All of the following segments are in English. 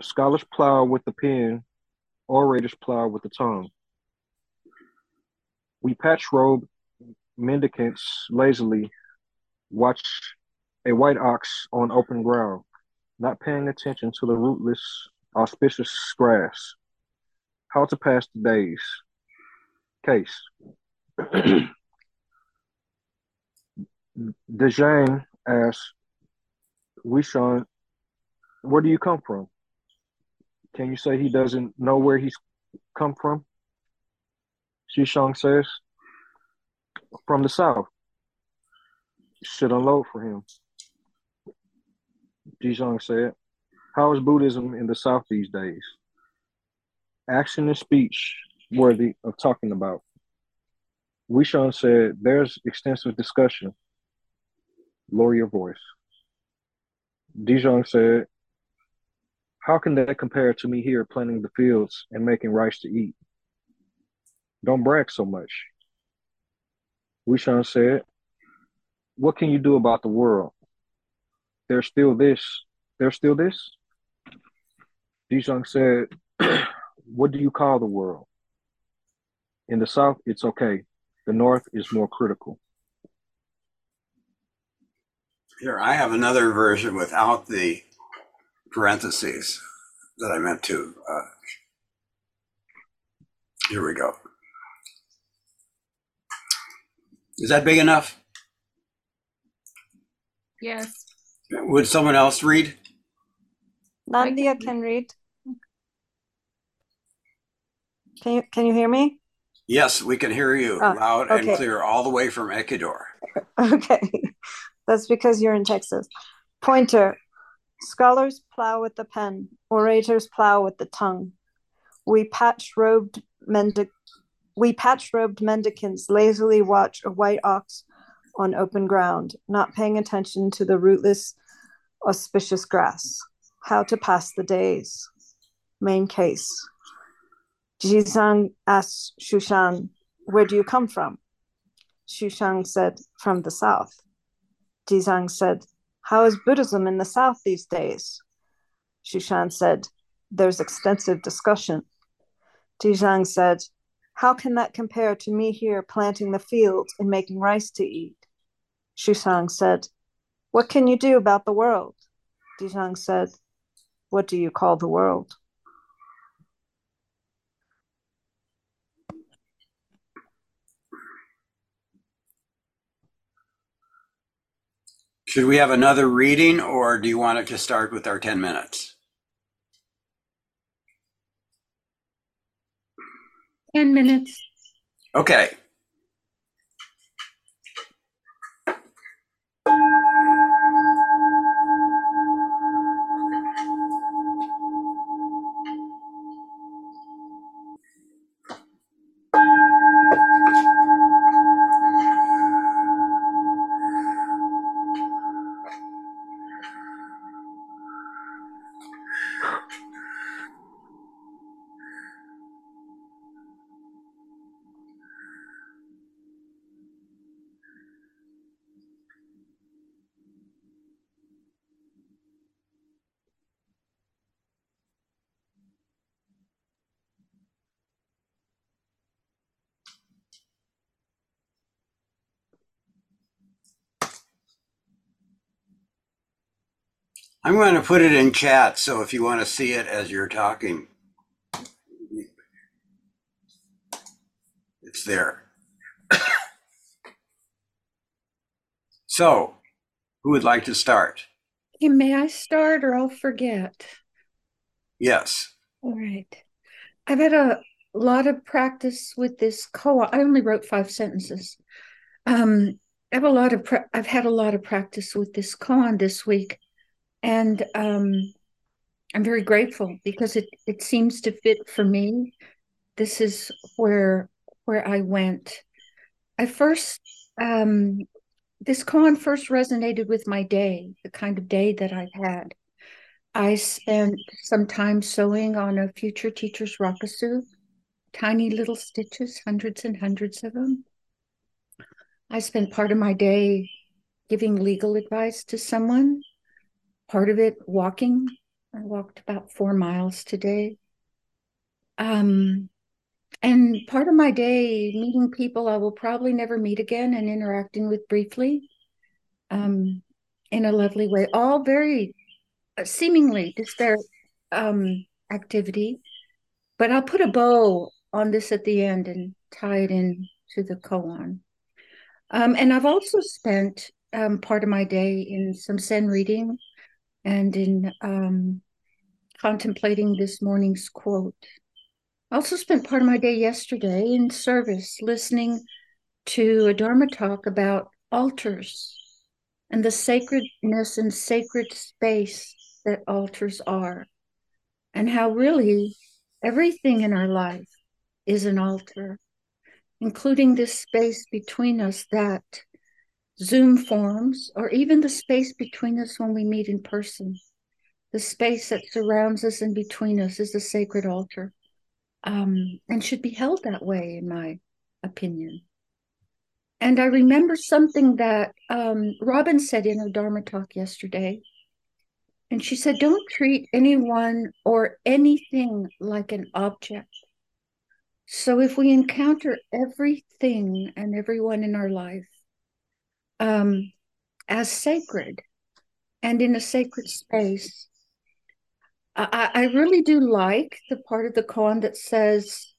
Scholars plow with the pen, orators plow with the tongue. We patch robe mendicants lazily watch a white ox on open ground, not paying attention to the rootless, auspicious grass. How to pass the days. Case. Dejane asks, Wishon, where do you come from? Can you say he doesn't know where he's come from? Shishang says, from the south. Should unload for him. Jizong said, How is Buddhism in the south these days? Action and speech worthy of talking about. Wishon said, There's extensive discussion. Lower your voice. Dizang said, How can that compare to me here planting the fields and making rice to eat? Don't brag so much. Wishon said, What can you do about the world? There's still this. There's still this? Dizang said, What do you call the world? In the South, it's okay. The North is more critical. Here, I have another version without the parentheses that I meant to. Uh, here we go. Is that big enough? Yes. Would someone else read? Nandia can read. Can you can you hear me? Yes, we can hear you Oh, loud and clear all the way from Ecuador. Okay. That's because you're in Texas. Pointer. Scholars plow with the pen, orators plow with the tongue. We patch robed mendic we patch robed mendicants lazily watch a white ox on open ground, not paying attention to the rootless, auspicious grass. How to pass the days. Main case. Jizang asked Shushan, Where do you come from? Shushan said, From the south. Jizang said, How is Buddhism in the south these days? Shushan said, There's extensive discussion. Jizang said, How can that compare to me here planting the fields and making rice to eat? Shushan said, What can you do about the world? Dizang said, What do you call the world? Should we have another reading or do you want it to start with our 10 minutes? 10 minutes. Okay. I'm going to put it in chat so if you want to see it as you're talking, it's there. so, who would like to start? Okay, may I start or I'll forget? Yes. All right. I've had a lot of practice with this koan. I only wrote five sentences. Um, I have a lot of pra- I've had a lot of practice with this koan this week, and um, I'm very grateful because it it seems to fit for me. This is where where I went. I first um, this koan first resonated with my day, the kind of day that I've had. I spent some time sewing on a future teacher's rakusu, tiny little stitches, hundreds and hundreds of them. I spent part of my day giving legal advice to someone, part of it walking I walked about four miles today. Um, and part of my day meeting people I will probably never meet again and interacting with briefly um, in a lovely way, all very uh, seemingly disparate um, activity. But I'll put a bow on this at the end and tie it in to the koan. Um, and I've also spent um, part of my day in some Zen reading and in um, contemplating this morning's quote. I also spent part of my day yesterday in service listening to a Dharma talk about altars and the sacredness and sacred space that altars are, and how really everything in our life is an altar, including this space between us that Zoom forms, or even the space between us when we meet in person. The space that surrounds us and between us is a sacred altar um, and should be held that way, in my opinion. And I remember something that um, Robin said in her Dharma talk yesterday. And she said, Don't treat anyone or anything like an object. So if we encounter everything and everyone in our life um, as sacred and in a sacred space, I, I really do like the part of the koan that says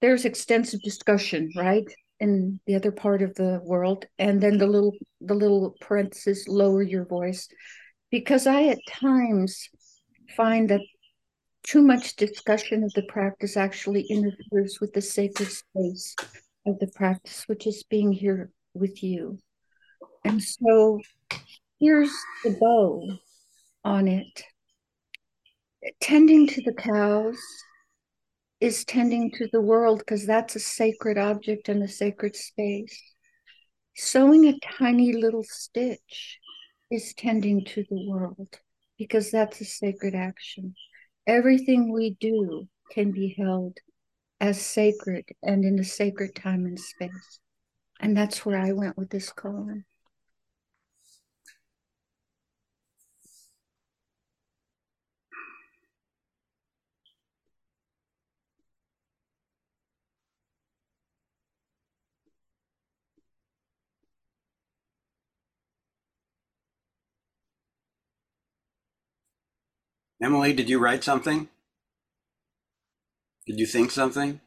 there's extensive discussion, right? In the other part of the world, and then the little the little parenthesis, lower your voice, because I at times find that too much discussion of the practice actually interferes with the sacred space of the practice, which is being here with you. And so here's the bow on it tending to the cows is tending to the world because that's a sacred object and a sacred space. Sewing a tiny little stitch is tending to the world because that's a sacred action. Everything we do can be held as sacred and in a sacred time and space. And that's where I went with this koan. Emily, did you write something? Did you think something?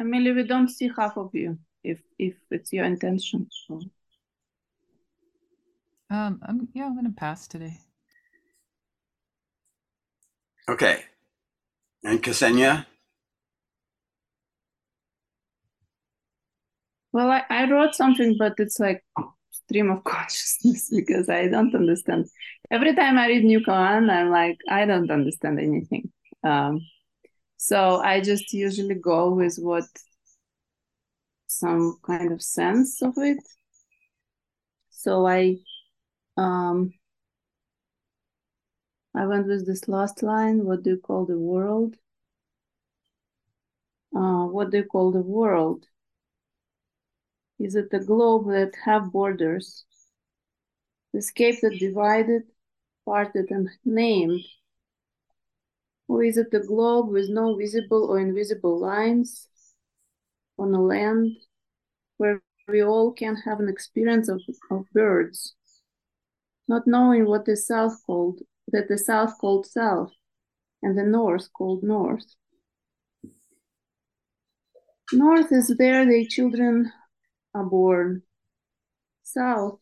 Emily, we don't see half of you if if it's your intention. So. Um, I'm yeah, I'm gonna pass today. Okay. And Ksenia? Well, I, I wrote something, but it's like stream of consciousness because I don't understand. Every time I read New Quran, I'm like, I don't understand anything. Um, so I just usually go with what some kind of sense of it. So I um I went with this last line, what do you call the world? Uh, what do you call the world? Is it a globe that have borders? The scape that divided, parted, and named? Or is it a globe with no visible or invisible lines on a land where we all can have an experience of, of birds, not knowing what the south called, that the south called south and the north called north? North is there the children are born. South,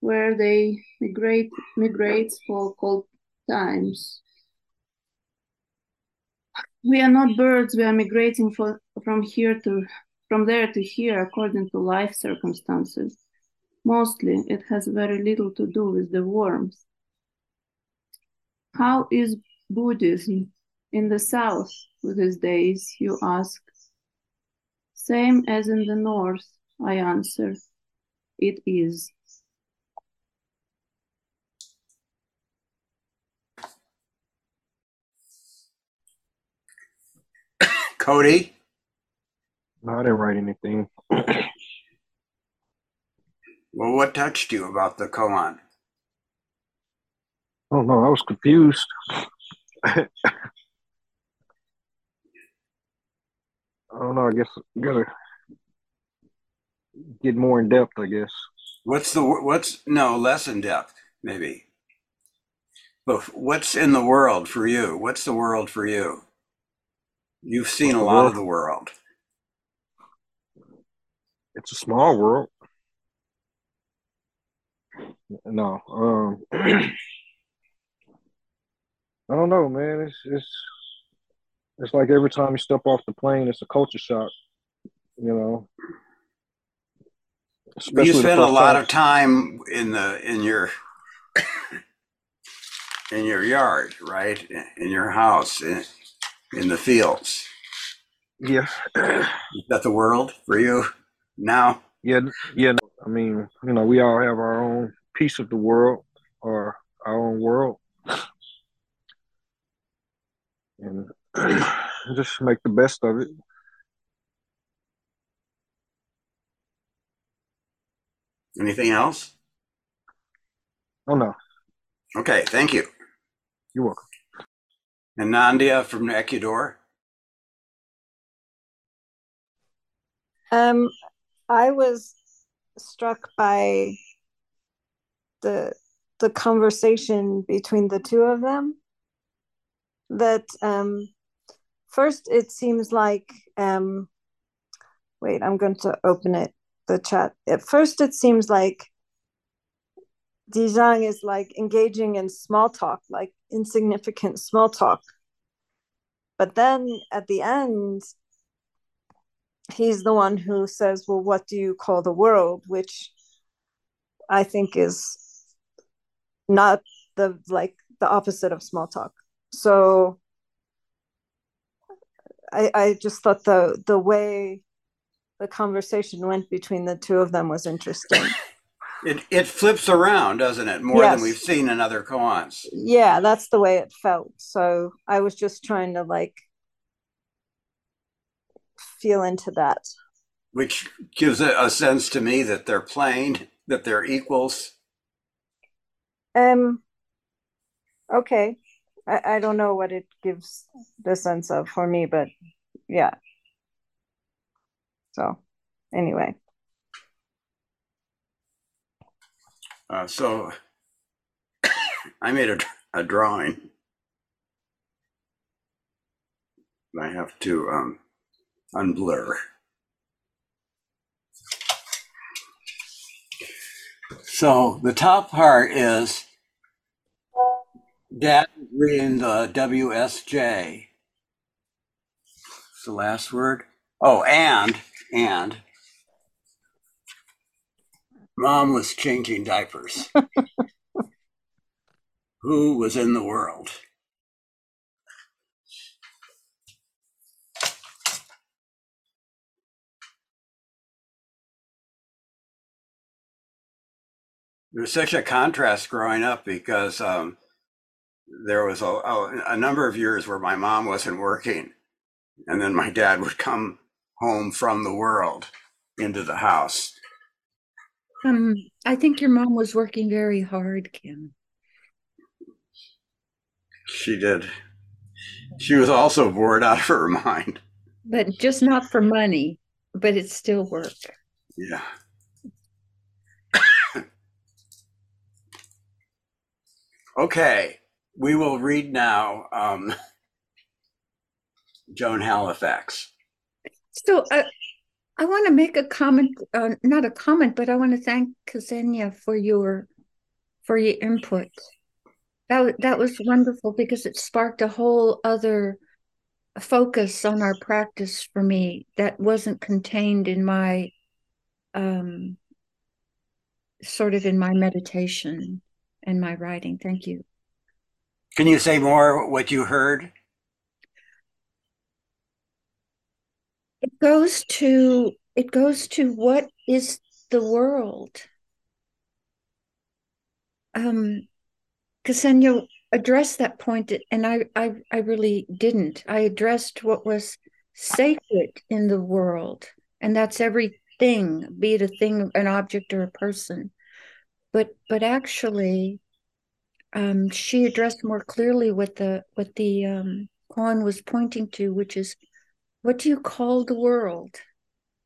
where they migrate migrates for cold times. We are not birds, we are migrating for, from here to from there to here according to life circumstances. Mostly it has very little to do with the warmth. How is Buddhism in the south with these days, you ask? Same as in the north, I answer. It is. Cody? No, I didn't write anything. Well, what touched you about the koan? Oh, I don't. I was confused. I don't know. I guess I gotta get more in depth. I guess. What's the what's no less in depth maybe. But what's in the world for you? What's the world for you? You've seen a lot of the world. It's a small world. No, um, I don't know, man. It's it's it's like every time you step off the plane, it's a culture shock. You know. you Especially the spend a lot time- of time in the in your in your yard, right? In your house, in, in the fields. Yeah, Is that the world for you now? yeah, yeah. I mean, you know, we all have our own piece of the world or our own world, and just make the best of it. Anything else? Oh no, Okay, thank you. you're welcome. And Nandia from Ecuador. Um, I was struck by the the conversation between the two of them. That um, first it seems like um, wait, I'm going to open it the chat. At first, it seems like Dizang is like engaging in small talk, like insignificant small talk. But then at the end, he's the one who says, Well, what do you call the world? Which I think is not the like the opposite of small talk. So I I just thought the the way the conversation went between the two of them was interesting. It it flips around, doesn't it? More Yes. than we've seen in other koans. yeah, that's the way it felt. So I was just trying to like feel into that. which gives a, a sense to me that they're playing, that they're equals. Um okay. I, I don't know what it gives the sense of for me, but yeah. So anyway. Uh, so I made a, a drawing. I have to um, unblur. So the top part is Dad reading the WSJ. It's the last word. Oh, and and Mom was changing diapers. Who was in the world? There's such a contrast growing up because um, there was a, a, a number of years where my mom wasn't working, and then my dad would come home from the world into the house. Um, I think your mom was working very hard, Kim. She did. She was also bored out of her mind. But just not for money, but it's still work. Yeah. okay, we will read now um, Joan Halifax. So I, I want to make a comment, uh, not a comment, but I want to thank Ksenia for your for your input. That that was wonderful because it sparked a whole other focus on our practice for me that wasn't contained in my um sort of in my meditation and my writing. Thank you. Can you say more what you heard? It goes to it goes to what is the world? Um, Ksenia addressed that point, and I, I, I really didn't. I addressed what was sacred in the world, and that's everything, be it a thing, an object, or a person. But but actually, um, she addressed more clearly what the what the um, koan was pointing to, which is what do you call the world,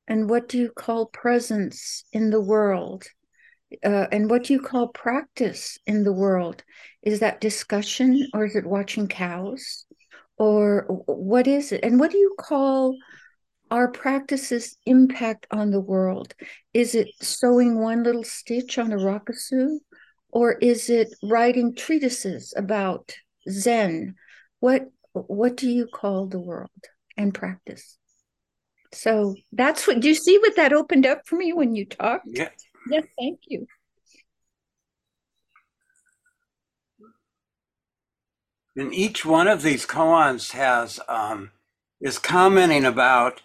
and what do you call presence in the world, uh, and what do you call practice in the world? Is that discussion, or is it watching cows, or what is it? And what do you call our practices impact on the world? Is it sewing one little stitch on a rakusu? Or is it writing treatises about Zen? What what do you call the world and practice? So that's what do you see what that opened up for me when you talked? Yeah. Yes, thank you. And each one of these koans has um, is commenting about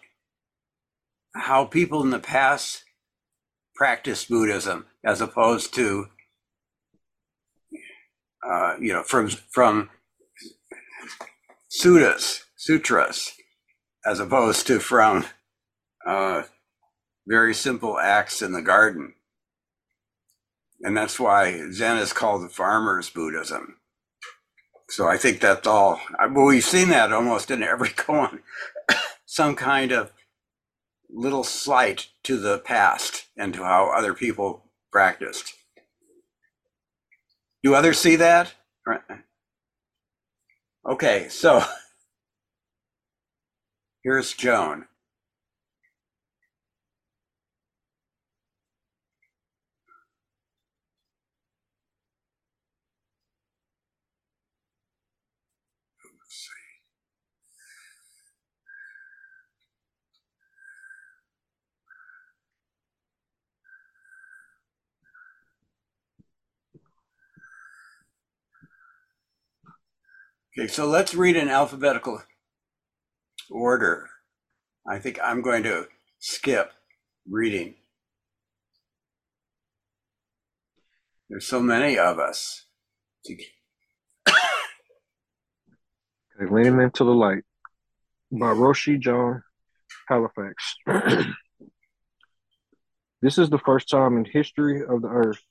how people in the past practiced Buddhism as opposed to uh, you know from from sutras sutras as opposed to from uh, very simple acts in the garden. And that's why zen is called the farmer's buddhism. So i think that's all well we've seen that almost in every koan. Some kind of little slight to the past and to how other people practiced. Do others see that? Okay, so here's Joan. Okay, so let's read in alphabetical order. I think I'm going to skip reading. There's so many of us. Okay, Leaning into the Light by Roshi Joan Halifax. this is the first time in history of the Earth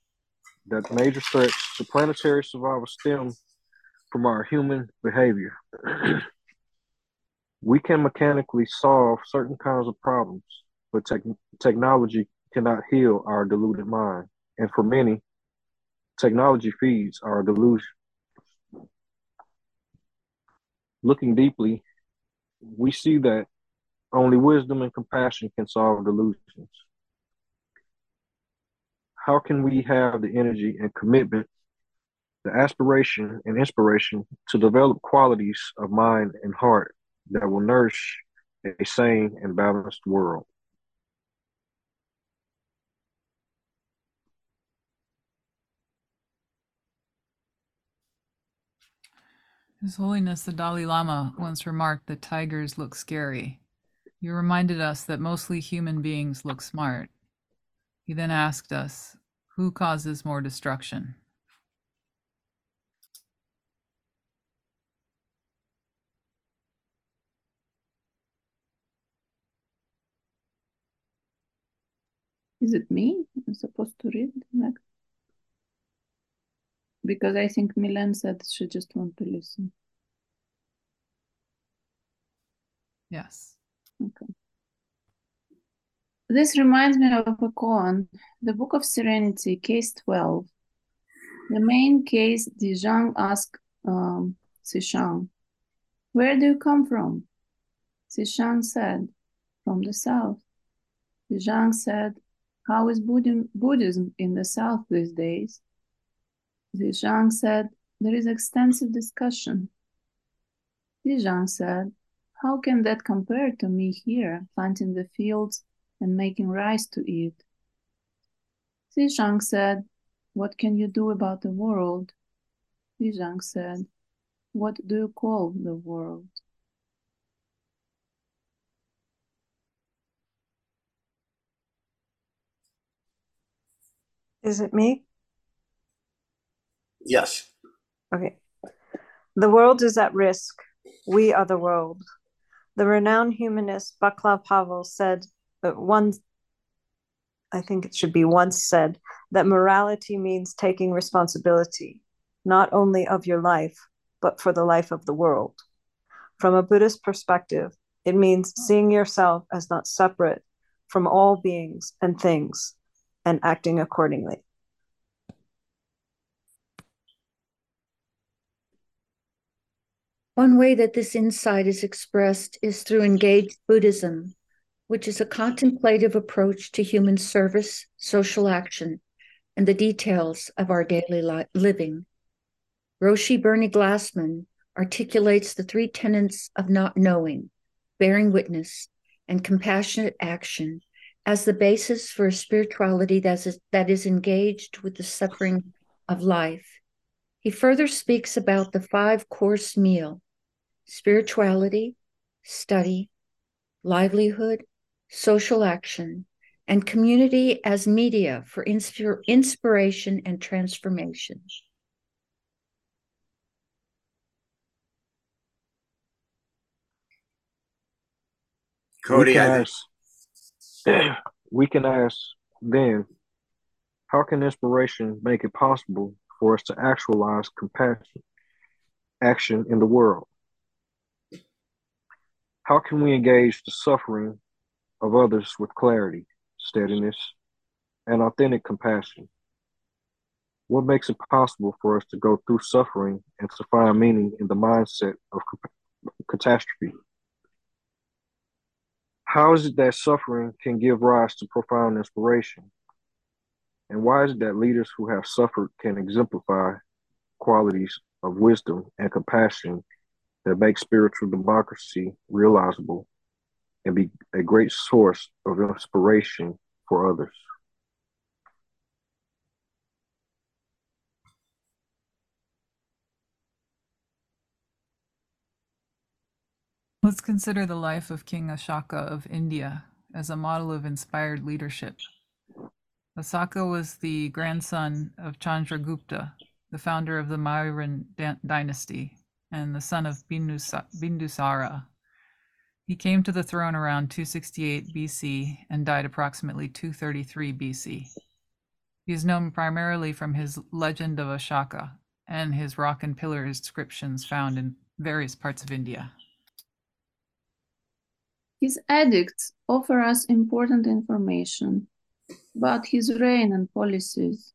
that major threats to planetary survival stem from our human behavior. we can mechanically solve certain kinds of problems, but te- technology cannot heal our deluded mind. And for many, technology feeds our delusion. Looking deeply, we see that only wisdom and compassion can solve delusions. How can we have the energy and commitment the aspiration and inspiration to develop qualities of mind and heart that will nourish a sane and balanced world. His Holiness the Dalai Lama once remarked that tigers look scary. You reminded us that mostly human beings look smart. He then asked us, Who causes more destruction? Is it me? I'm supposed to read next? Because I think Milan said she just want to listen. Yes. Okay. This reminds me of a koan, the Book of Serenity, case 12. The main case, Dizang asked um, Sishang, Where do you come from? Sishang said, From the south. Dizang said, how is Buddhism in the South these days? Zhang said, There is extensive discussion. Zhang said, How can that compare to me here, planting the fields and making rice to eat? Zhang said, What can you do about the world? Zhang said, What do you call the world? Is it me? Yes. Okay. The world is at risk. We are the world. The renowned humanist Vaclav Havel said, uh, one I think it should be once said, that morality means taking responsibility, not only of your life, but for the life of the world. From a Buddhist perspective, it means seeing yourself as not separate from all beings and things and acting accordingly. One way that this insight is expressed is through engaged Buddhism, which is a contemplative approach to human service, social action, and the details of our daily li- living. Roshi Bernie Glassman articulates the three tenets of not knowing, bearing witness, and compassionate action as the basis for a spirituality that is, that is engaged with the suffering of life. He further speaks about the five course meal spirituality, study, livelihood, social action, and community as media for inspir- inspiration and transformation. Cody, we I, ask, we can ask then, how can inspiration make it possible for us to actualize compassion, action in the world? How can we engage the suffering of others with clarity, steadiness, and authentic compassion? What makes it possible for us to go through suffering and to find meaning in the mindset of catastrophe? How is it that suffering can give rise to profound inspiration? And why is it that leaders who have suffered can exemplify qualities of wisdom and compassion that make spiritual democracy realizable and be a great source of inspiration for others. Let's consider the life of King Ashoka of India as a model of inspired leadership. Ashoka was the grandson of Chandragupta, the founder of the Mauryan dynasty, and the son of Bindusara. He came to the throne around 268 BC and died approximately 233 BC. He is known primarily from his Legend of Ashoka and his rock and pillar inscriptions found in various parts of India. His edicts offer us important information about his reign and policies.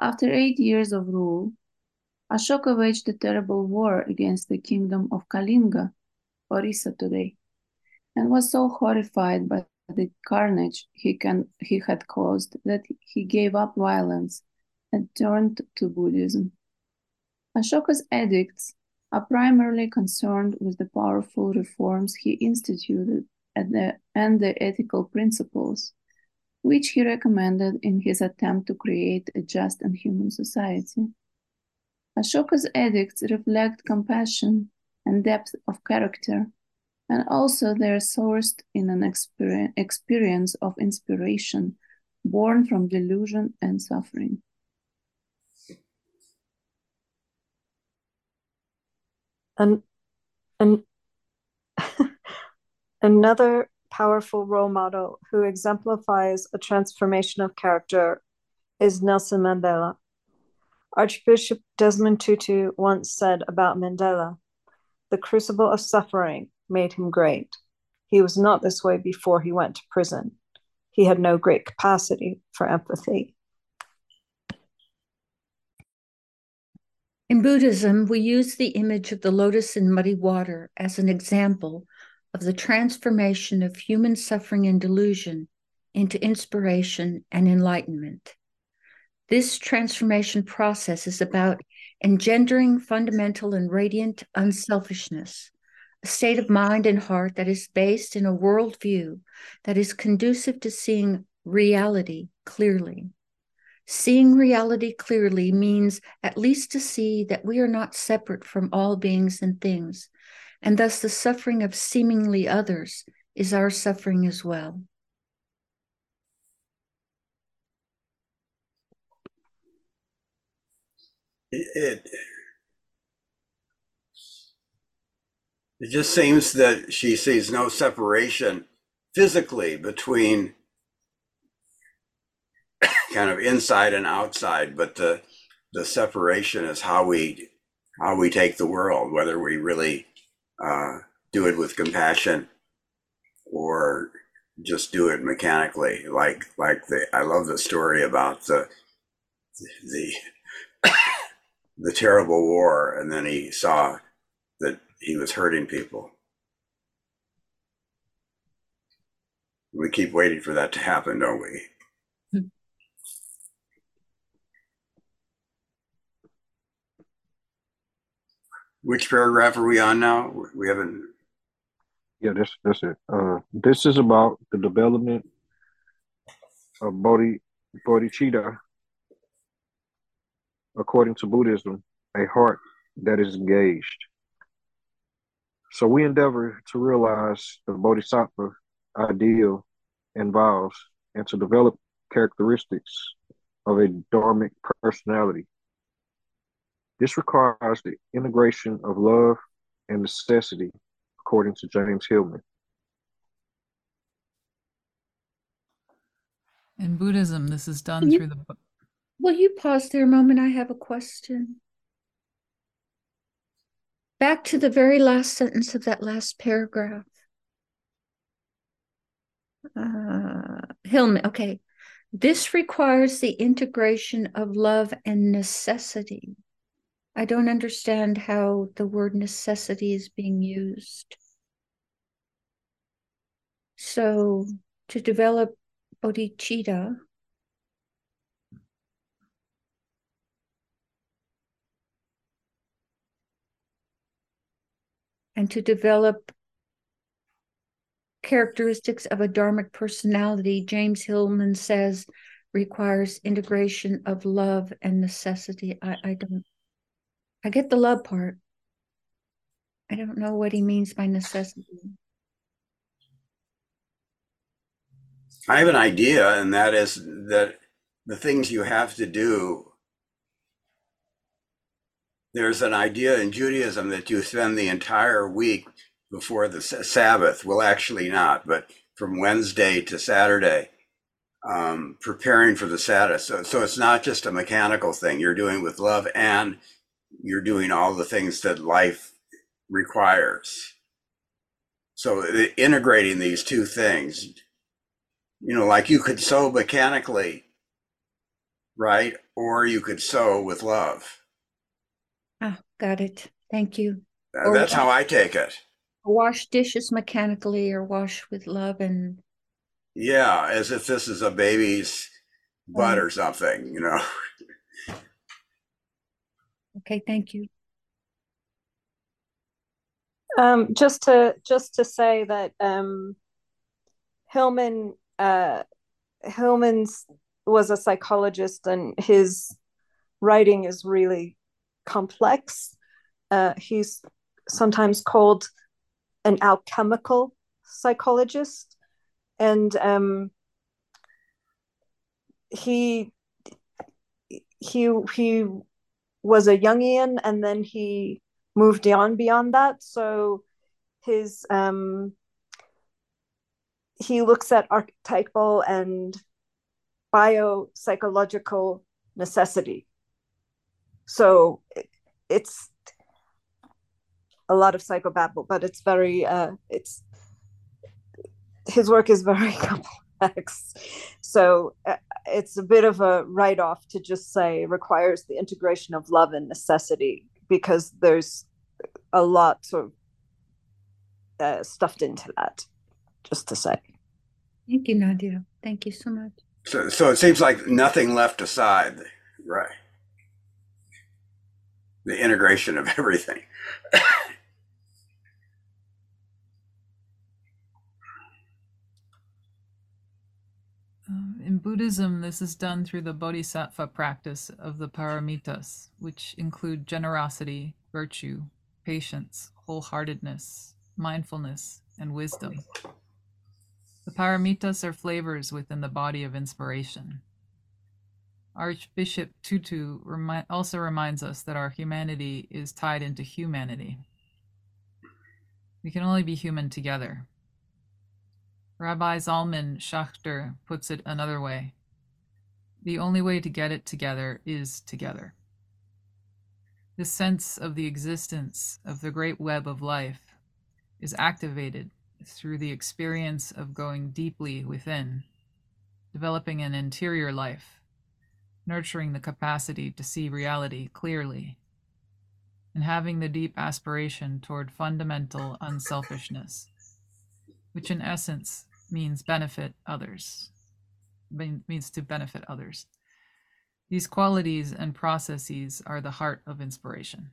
After eight years of rule, Ashoka waged a terrible war against the kingdom of Kalinga, Orissa today, and was so horrified by the carnage he, can, he had caused that he gave up violence and turned to Buddhism. Ashoka's edicts are primarily concerned with the powerful reforms he instituted the, and the ethical principles, which he recommended in his attempt to create a just and human society. Ashoka's edicts reflect compassion and depth of character, and also they are sourced in an experience of inspiration born from delusion and suffering. And, and another powerful role model who exemplifies a transformation of character is Nelson Mandela. Archbishop Desmond Tutu once said about Mandela the crucible of suffering made him great. He was not this way before he went to prison. He had no great capacity for empathy. In Buddhism, we use the image of the lotus in muddy water as an example of the transformation of human suffering and delusion into inspiration and enlightenment. This transformation process is about engendering fundamental and radiant unselfishness, a state of mind and heart that is based in a worldview that is conducive to seeing reality clearly. Seeing reality clearly means at least to see that we are not separate from all beings and things, and thus the suffering of seemingly others is our suffering as well. it it just seems that she sees no separation physically between kind of inside and outside, but the the separation is how we how we take the world, whether we really uh, do it with compassion or just do it mechanically. Like like the I love the story about the the the terrible war, and then he saw that he was hurting people. We keep waiting for that to happen, don't we? Which paragraph are we on now? We haven't. Yeah, that's that's it. Uh, this is about the development of Bodhi bodhicitta, according to Buddhism, a heart that is engaged. So we endeavor to realize the bodhisattva ideal vows, and to develop characteristics of a dharmic personality. This requires the integration of love and necessity, according to James Hillman. In Buddhism, this is done You- through the. bo- Will you pause there a moment? I have a question. Back to the very last sentence of that last paragraph. Uh, Hillman, okay. This requires the integration of love and necessity. I don't understand how the word necessity is being used. So, to develop bodhicitta, and to develop characteristics of a dharmic personality, James Hillman says requires integration of love and necessity. I, I don't, I get the love part. I don't know what he means by necessity. I have an idea, and that is that the things you have to do. There's an idea in Judaism that you spend the entire week before the Sabbath. Well, actually, not, but from Wednesday to Saturday, um, preparing for the Sabbath. So, so it's not just a mechanical thing. You're doing with love, and you're doing all the things that life requires. So, integrating these two things, you know, like you could sew mechanically, right? Or you could sew with love. Ah, got it. Thank you. Or- That's how I take it. Wash dishes mechanically or wash with love and Yeah, as if this is a baby's butt Right. or something, you know. okay, thank you. Um, just to just to say that um, Hillman uh, Hillman's was a psychologist, and his writing is really complex. Uh, he's sometimes called an alchemical psychologist, and um, he he he was a Jungian, and then he moved on beyond that. So his um, he looks at archetypal and biopsychological necessity. So it, it's a lot of psychobabble, but it's very uh, it's his work is very complex. So uh, it's a bit of a write off to just say requires the integration of love and necessity because there's a lot sort of uh, stuffed into that. Just to say. Thank you, Nadia. Thank you so much. So, so it seems like nothing left aside, right? The integration of everything. in Buddhism, this is done through the bodhisattva practice of the paramitas, which include generosity, virtue, patience, wholeheartedness, mindfulness, and wisdom. The paramitas are flavors within the body of inspiration. Archbishop Tutu remi- also reminds us that our humanity is tied into humanity. We can only be human together. Rabbi Zalman Schachter puts it another way. The only way to get it together is together. The sense of the existence of the great web of life is activated through the experience of going deeply within, developing an interior life, nurturing the capacity to see reality clearly, and having the deep aspiration toward fundamental unselfishness, which in essence means benefit others, means to benefit others. These qualities and processes are the heart of inspiration.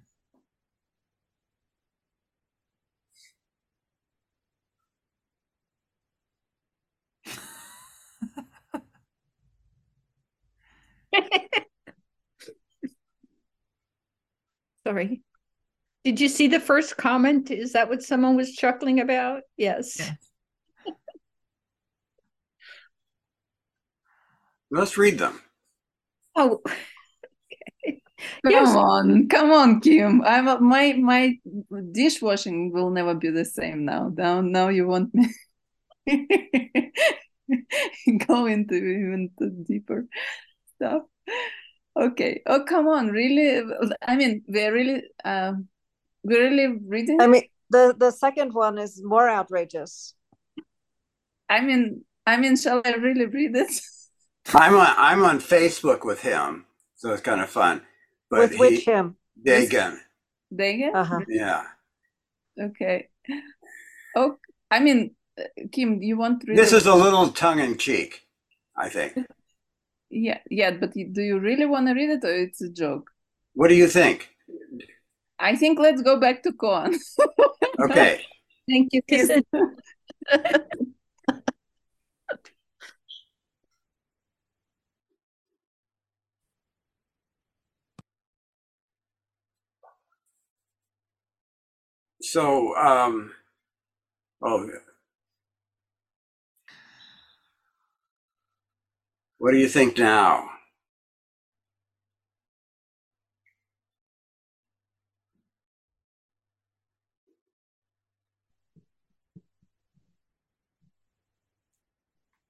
Sorry. Did you see the first comment? Is that what someone was chuckling about? Yes. Yes. Let's read them. Oh, Come Yes. on, come on, Kim. I'm a, my my dishwashing will never be the same now. Now, now you want me go into even the deeper stuff. Okay. Oh, come on. Really? I mean, we're really, um, we're really reading. I mean, the the second one is more outrageous. I mean, I mean, shall I really read it? I'm on I'm on Facebook with him, so it's kind of fun. But With which he, him? Dagan, Dang Uh huh. yeah. Okay. Oh, I mean, uh, Kim, do you want to read This is a little tongue in cheek, I think. Yeah, yeah, but you- do you really want to read it or it's a joke? What do you think? I think let's go back to Koan. Okay. thank you. Kim. So, um, oh, what do you think now?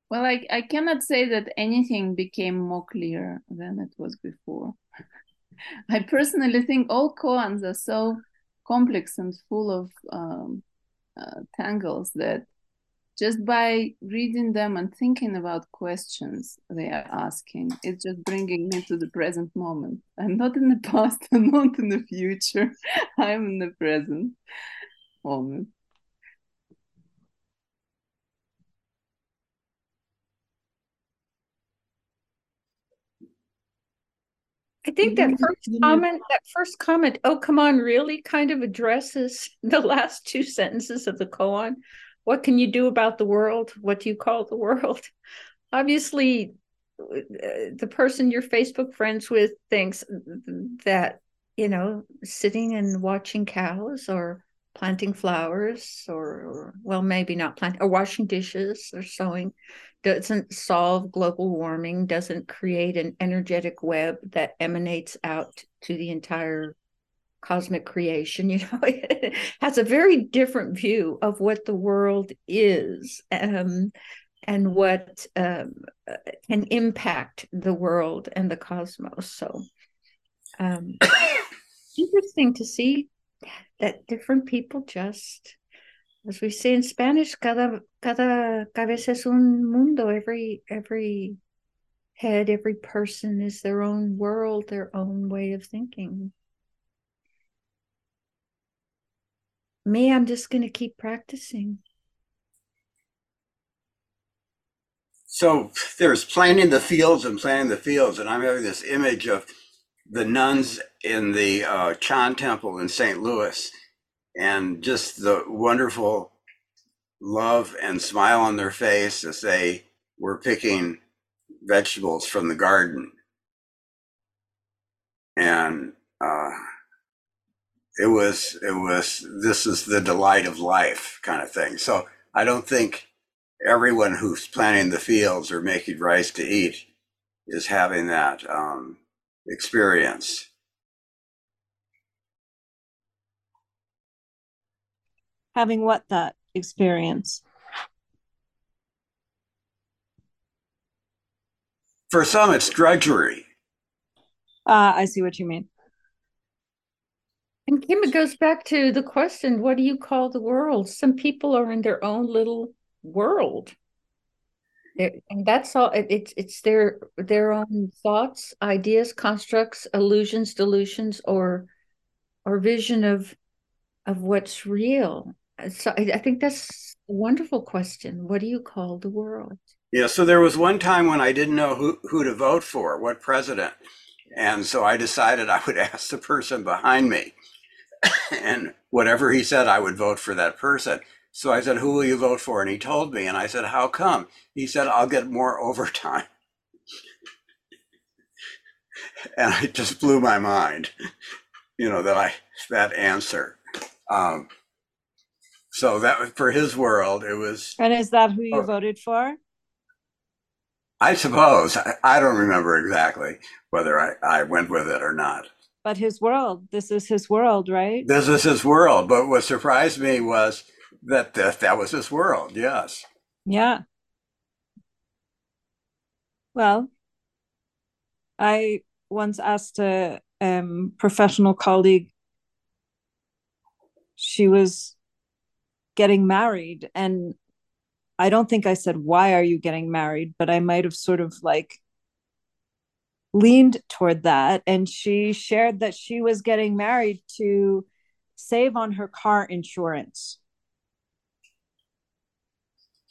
Well, I, I cannot say that anything became more clear than it was before. I personally think all koans are so complex and full of um, uh, tangles that just by reading them and thinking about questions they are asking, it's just bringing me to the present moment. I'm not in the past, I'm not in the future, I'm in the present moment. I think that first comment, that first comment, oh, come on, really kind of addresses the last two sentences of the koan. What can you do about the world? What do you call the world? Obviously, uh, the person you're Facebook friends with thinks that, you know, sitting and watching cows or planting flowers or, or well, maybe not planting or washing dishes or sewing doesn't solve global warming, doesn't create an energetic web that emanates out to the entire cosmic creation. You know, it has a very different view of what the world is um, and what um, can impact the world and the cosmos. So, um, interesting to see that different people just as we say in Spanish, cada cada cabeza es un mundo. Every every head, every person is their own world, their own way of thinking. Me, I'm just going to keep practicing. So there's planting the fields and planting the fields, and I'm having this image of the nuns in the uh, Chan Temple in St. Louis, and just the wonderful love and smile on their face as they were picking vegetables from the garden, and uh, it was it was this is the delight of life kind of thing. So I don't think everyone who's planting the fields or making rice to eat is having that um, experience. Having what that experience? For some, it's drudgery. Uh, I see what you mean. And Kim, it goes back to the question what do you call the world? Some people are in their own little world. It, and that's all it, it's it's their their own thoughts ideas constructs illusions delusions or or vision of of what's real so I, I think that's a wonderful question what do you call the world Yeah, so there was one time when I didn't know who, who to vote for, what president. And so I decided I would ask the person behind me. and whatever he said, I would vote for that person. So I said, Who will you vote for? And he told me. And I said, How come? He said, I'll get more overtime. and it just blew my mind, you know, that I, that answer. Um, so that was for his world, it was, And is that who you Oh. voted for? I suppose, I, I don't remember exactly whether I, I went with it or not. But his world. This is his world, right? This is his world. But what surprised me was that that, that was his world. Yes. Yeah. Well, I once asked a um, professional colleague, she was getting married, and I don't think I said, Why are you getting married? But I might have sort of like leaned toward that. And she shared that she was getting married to save on her car insurance.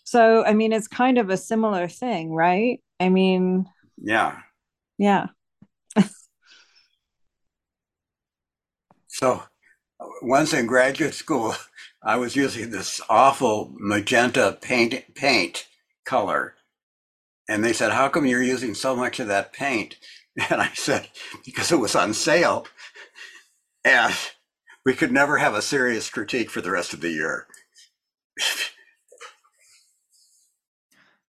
So, I mean, it's kind of a similar thing, right? I mean, Yeah. yeah. So once in graduate school, I was using this awful magenta paint paint color. And they said, How come you're using so much of that paint? And I said, Because it was on sale. And we could never have a serious critique for the rest of the year.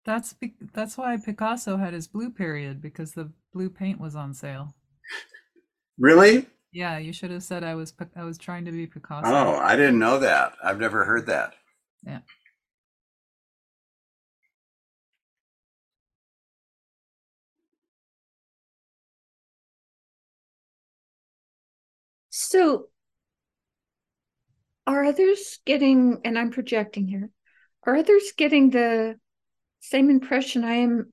That's be- that's why Picasso had his blue period because the blue paint was on sale. Really? Yeah, you should have said I was Pic- I was trying to be Picasso. Oh, I didn't know that. I've never heard that. Yeah. So, are others getting, and I'm projecting here, are others getting the same impression I am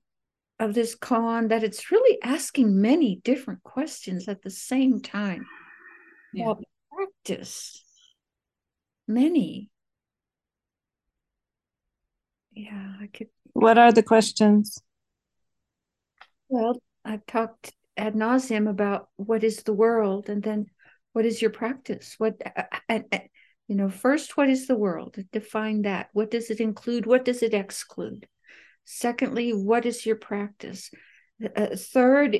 of this koan that it's really asking many different questions at the same time? Yeah. About practice. Many. Yeah, I could What are the questions? Well, I've talked ad nauseum about what is the world, and then what is your practice? What, uh, uh, uh, and, and, you know, first, what is the world? Define that. What does it include? What does it exclude? Secondly, what is your practice? Uh, third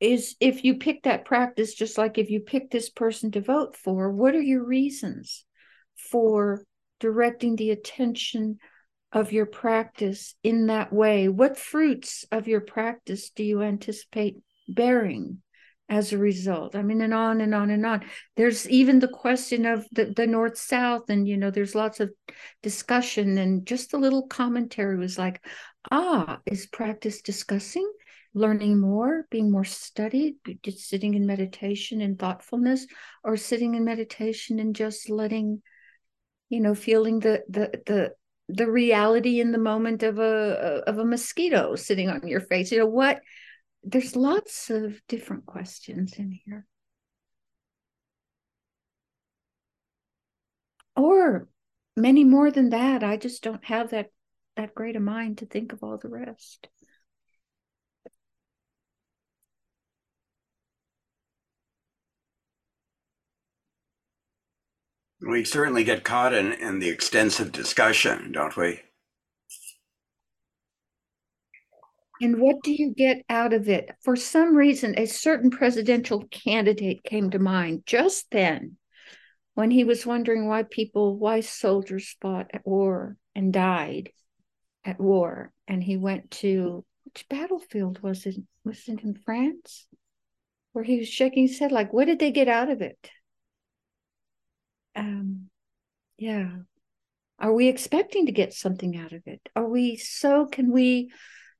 is if you pick that practice, just like if you pick this person to vote for, what are your reasons for directing the attention of your practice in that way? What fruits of your practice do you anticipate bearing as a result? I mean, and on and on and on. There's even the question of the, the North South, and you know, there's lots of discussion, and just a little commentary was like, ah, is practice discussing? Learning more, being more studied, just sitting in meditation and thoughtfulness, or sitting in meditation and just letting, you know, feeling the the the the reality in the moment of a of a mosquito sitting on your face you know what there's lots of different questions in here. Or many more than that. I just don't have that that great a mind to think of all the rest. We certainly get caught in, in the extensive discussion, don't we? And what do you get out of it? For some reason a certain presidential candidate came to mind just then when he was wondering why people why soldiers fought at war and died at war. And he went to which battlefield was it? Was it in france? Where he was shaking his head like what did they get out of it? Um yeah. Are we expecting to get something out of it? Are we so can we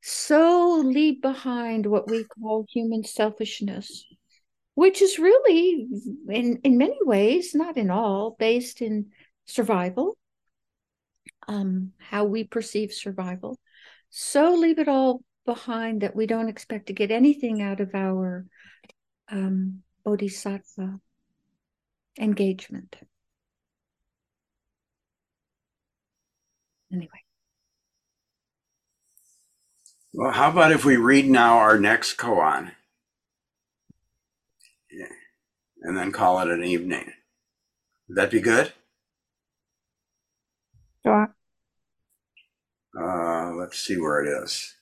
so leave behind what we call human selfishness, which is really, in, in many ways, not in all, based in survival, um, how we perceive survival. So leave it all behind that we don't expect to get anything out of our um, bodhisattva engagement. Anyway. Well, how about if we read now our next koan? Yeah. And then call it an evening. Would that be good? Sure. Uh, let's see where it is.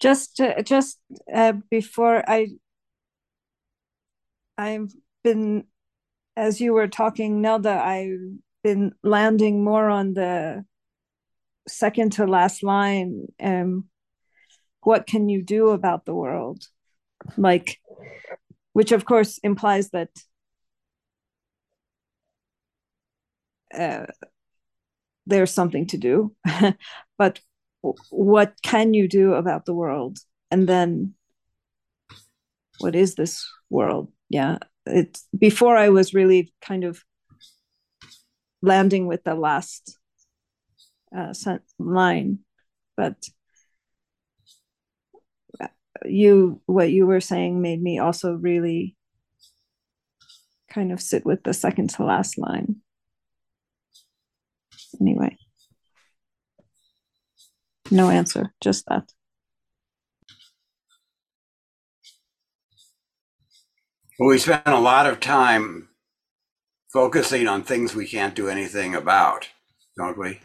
Just, uh, just uh, before I, I've been, as you were talking, Nelda, I've been landing more on the second to last line. Um, what can you do about the world? Like, which of course implies that uh, there's something to do, but what can you do about the world and then what is this world yeah it's before i was really kind of landing with the last uh, line but you what you were saying made me also really kind of sit with the second to last line anyway no answer, just that. Well, we spend a lot of time focusing on things we can't do anything about, don't we?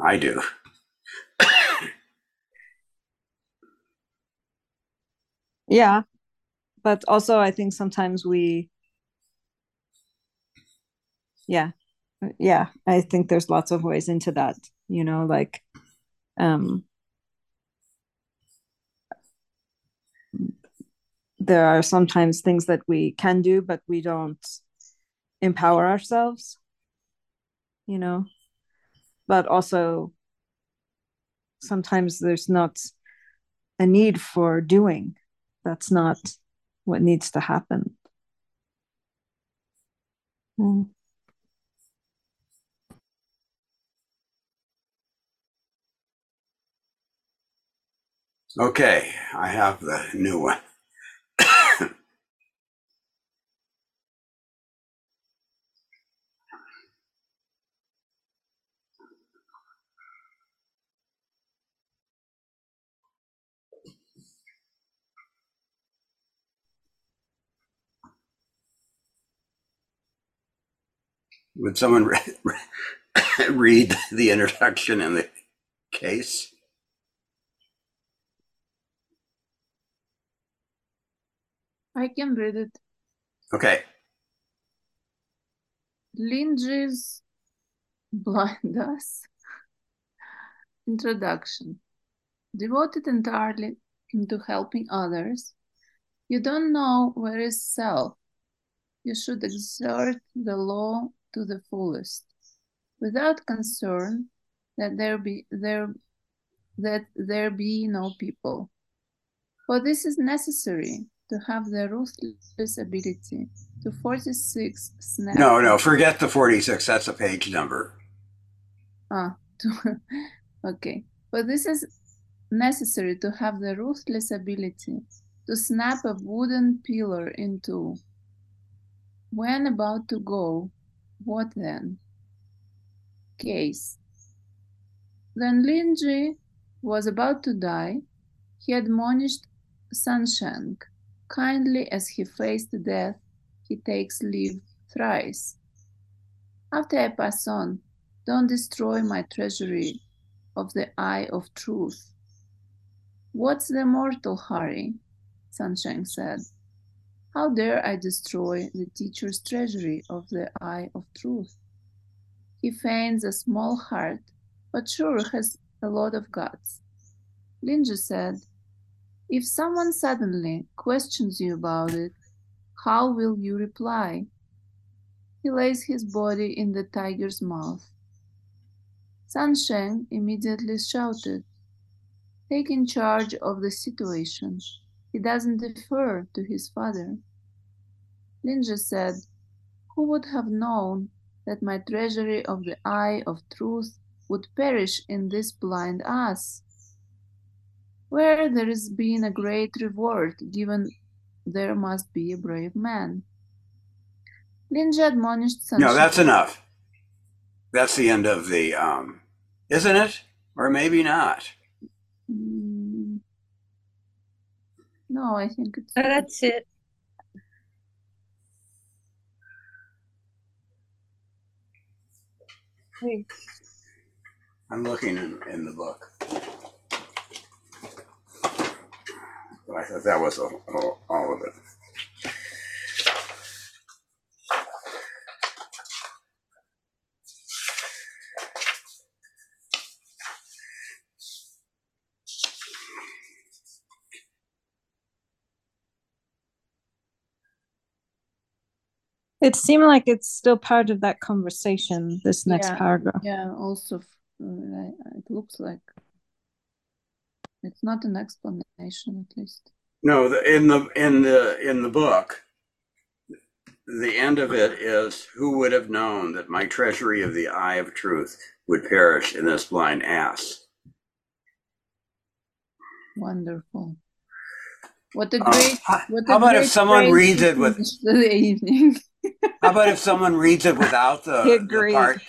I do. yeah. But also, I think sometimes we, yeah, yeah i think there's lots of ways into that you know like um there are sometimes things that we can do but we don't empower ourselves you know but also sometimes there's not a need for doing that's not what needs to happen mm. Okay, I have the new one. Would someone re- read the introduction in the case? I can read it. Okay. Linji's blind ass. Introduction. Devoted entirely to helping others, you don't know where is self. You should exert the law to the fullest, without concern that there be there that there be no people. For this is necessary to have the ruthless ability to 46 snap. No, no, forget the 46. That's a page number. Ah, okay. But this is necessary to have the ruthless ability to snap a wooden pillar in two. When about to go, what then? Case. Then Linji was about to die. He admonished Sansheng Kindly as he faced death, he takes leave thrice. After I pass on, don't destroy my treasury of the eye of truth. What's the mortal hurry? Sansheng said. How dare I destroy the teacher's treasury of the eye of truth? He feigns a small heart, but sure has a lot of guts. Linji said, if someone suddenly questions you about it, how will you reply? He lays his body in the tiger's mouth. Sansheng immediately shouted, taking charge of the situation. He doesn't defer to his father. Linji said, Who would have known that my treasury of the eye of truth would perish in this blind ass? Where there has been a great reward given, there must be a brave man. Linji admonished Sansheng. No, that's enough. That's the end of the, um, isn't it? Or maybe not. Mm, No, I think it's. That's it. I'm looking in, in the book. But I thought that was all, all, all of it. It seemed like it's still part of that conversation, this next Yeah. paragraph. Yeah, also, uh, it looks like it's not an explanation, at least. No, the, in the in the in the book, the end of it is who would have known that my treasury of the eye of truth would perish in this blind ass. Wonderful. What a Uh, great, how what a how about if someone reads it with finish the evening. how about if someone reads it without the, the Agreed. part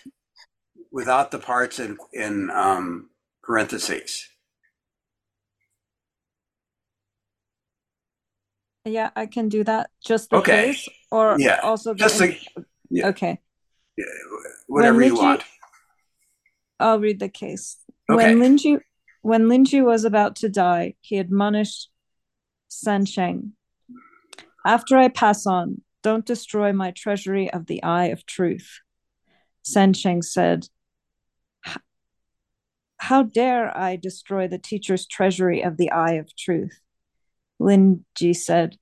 without the parts in in um, parentheses? Yeah, I can do that. Just the Okay. case, or Yeah, also the. Just the, yeah. Okay, whatever you want. I'll read the case. Okay. When Linji, when Linji was about to die, he admonished Sansheng, "After I pass on, don't destroy my treasury of the eye of truth." Sansheng said, "How dare I destroy the teacher's treasury of the eye of truth?" Lin Ji said,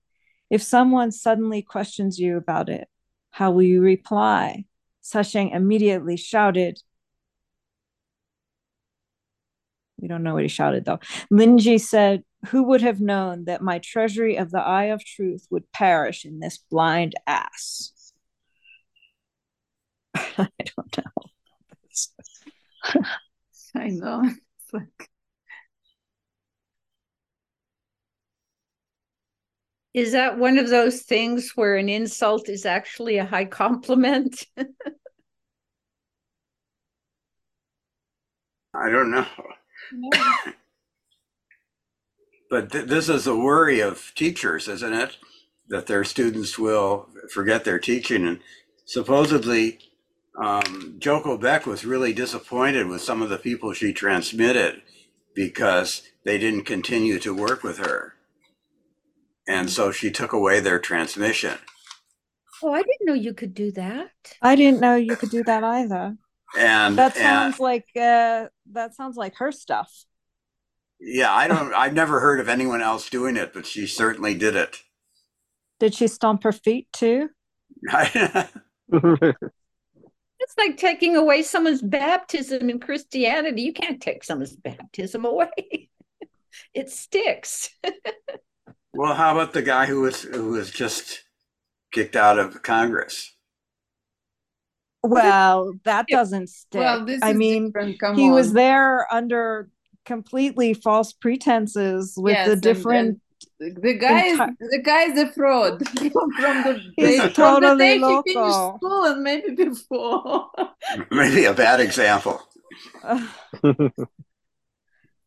"If someone suddenly questions you about it, how will you reply?" Sansheng immediately shouted, we don't know what he shouted though. Linji said, Who would have known that my treasury of the eye of truth would perish in this blind ass? I don't know. I know. It's like, Is that one of those things where an insult is actually a high compliment? I don't know. But th- this is a worry of teachers, isn't it? That their students will forget their teaching. And supposedly, um, Joko Beck was really disappointed with some of the people she transmitted because they didn't continue to work with her. And so she took away their transmission. Oh, I didn't know you could do that. I didn't know you could do that either. And That and- sounds like uh that sounds like her stuff. yeah, I don't, I've never heard of anyone else doing it, but she certainly did it. Did she stomp her feet too? It's like taking away someone's baptism in Christianity. You can't take someone's baptism away. it sticks. Well, how about the guy who was who was just kicked out of Congress? Well, that doesn't stick. well, this I is mean, different. Come he was there under completely false pretenses with Yes, the different and the guy is enti- the guy is a fraud from the He's day, from the totally day he finished school and maybe before. Maybe a bad example.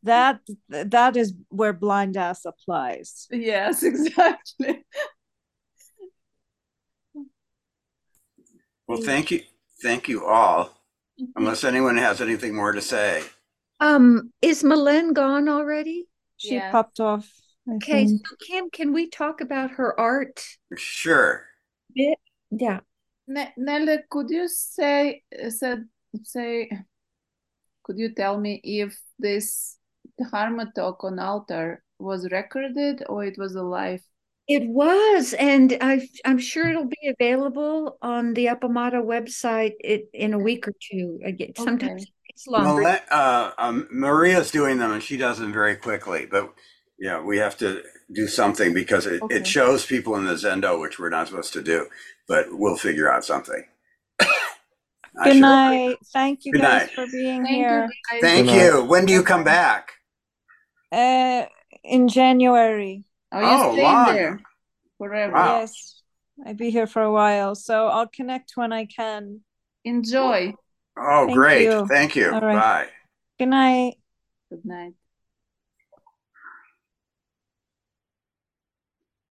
that that is where blind ass applies. yes, exactly. Well, thank you, thank you all. Unless anyone has anything more to say, Um, is Malen gone already? She Yes. popped off. I Okay, so think. Kim, can we talk about her art? sure. bit? Yeah. Ne- Nelle, could you say said say could you tell me if this Dharma talk on altar was recorded or it was a live? It was, and I, I'm sure it'll be available on the Appamada website it, in a week or two. I get, sometimes Okay. it longer. Male- uh, um, Maria's doing them and she does them very quickly, but yeah, we have to do something because it, Okay. it shows people in the Zendo, which we're not supposed to do, but we'll figure out something. Good sure- night. Thank you Good guys night. for being Thank here. you. Thank Good night. you. When do you come back? Uh, in January. Are you Oh, staying long. there forever? Wow. Yes, I'll be here for a while, so I'll connect when I can. Enjoy. Oh, Thank great. you. Thank you. All right. Bye. Good night. Good night.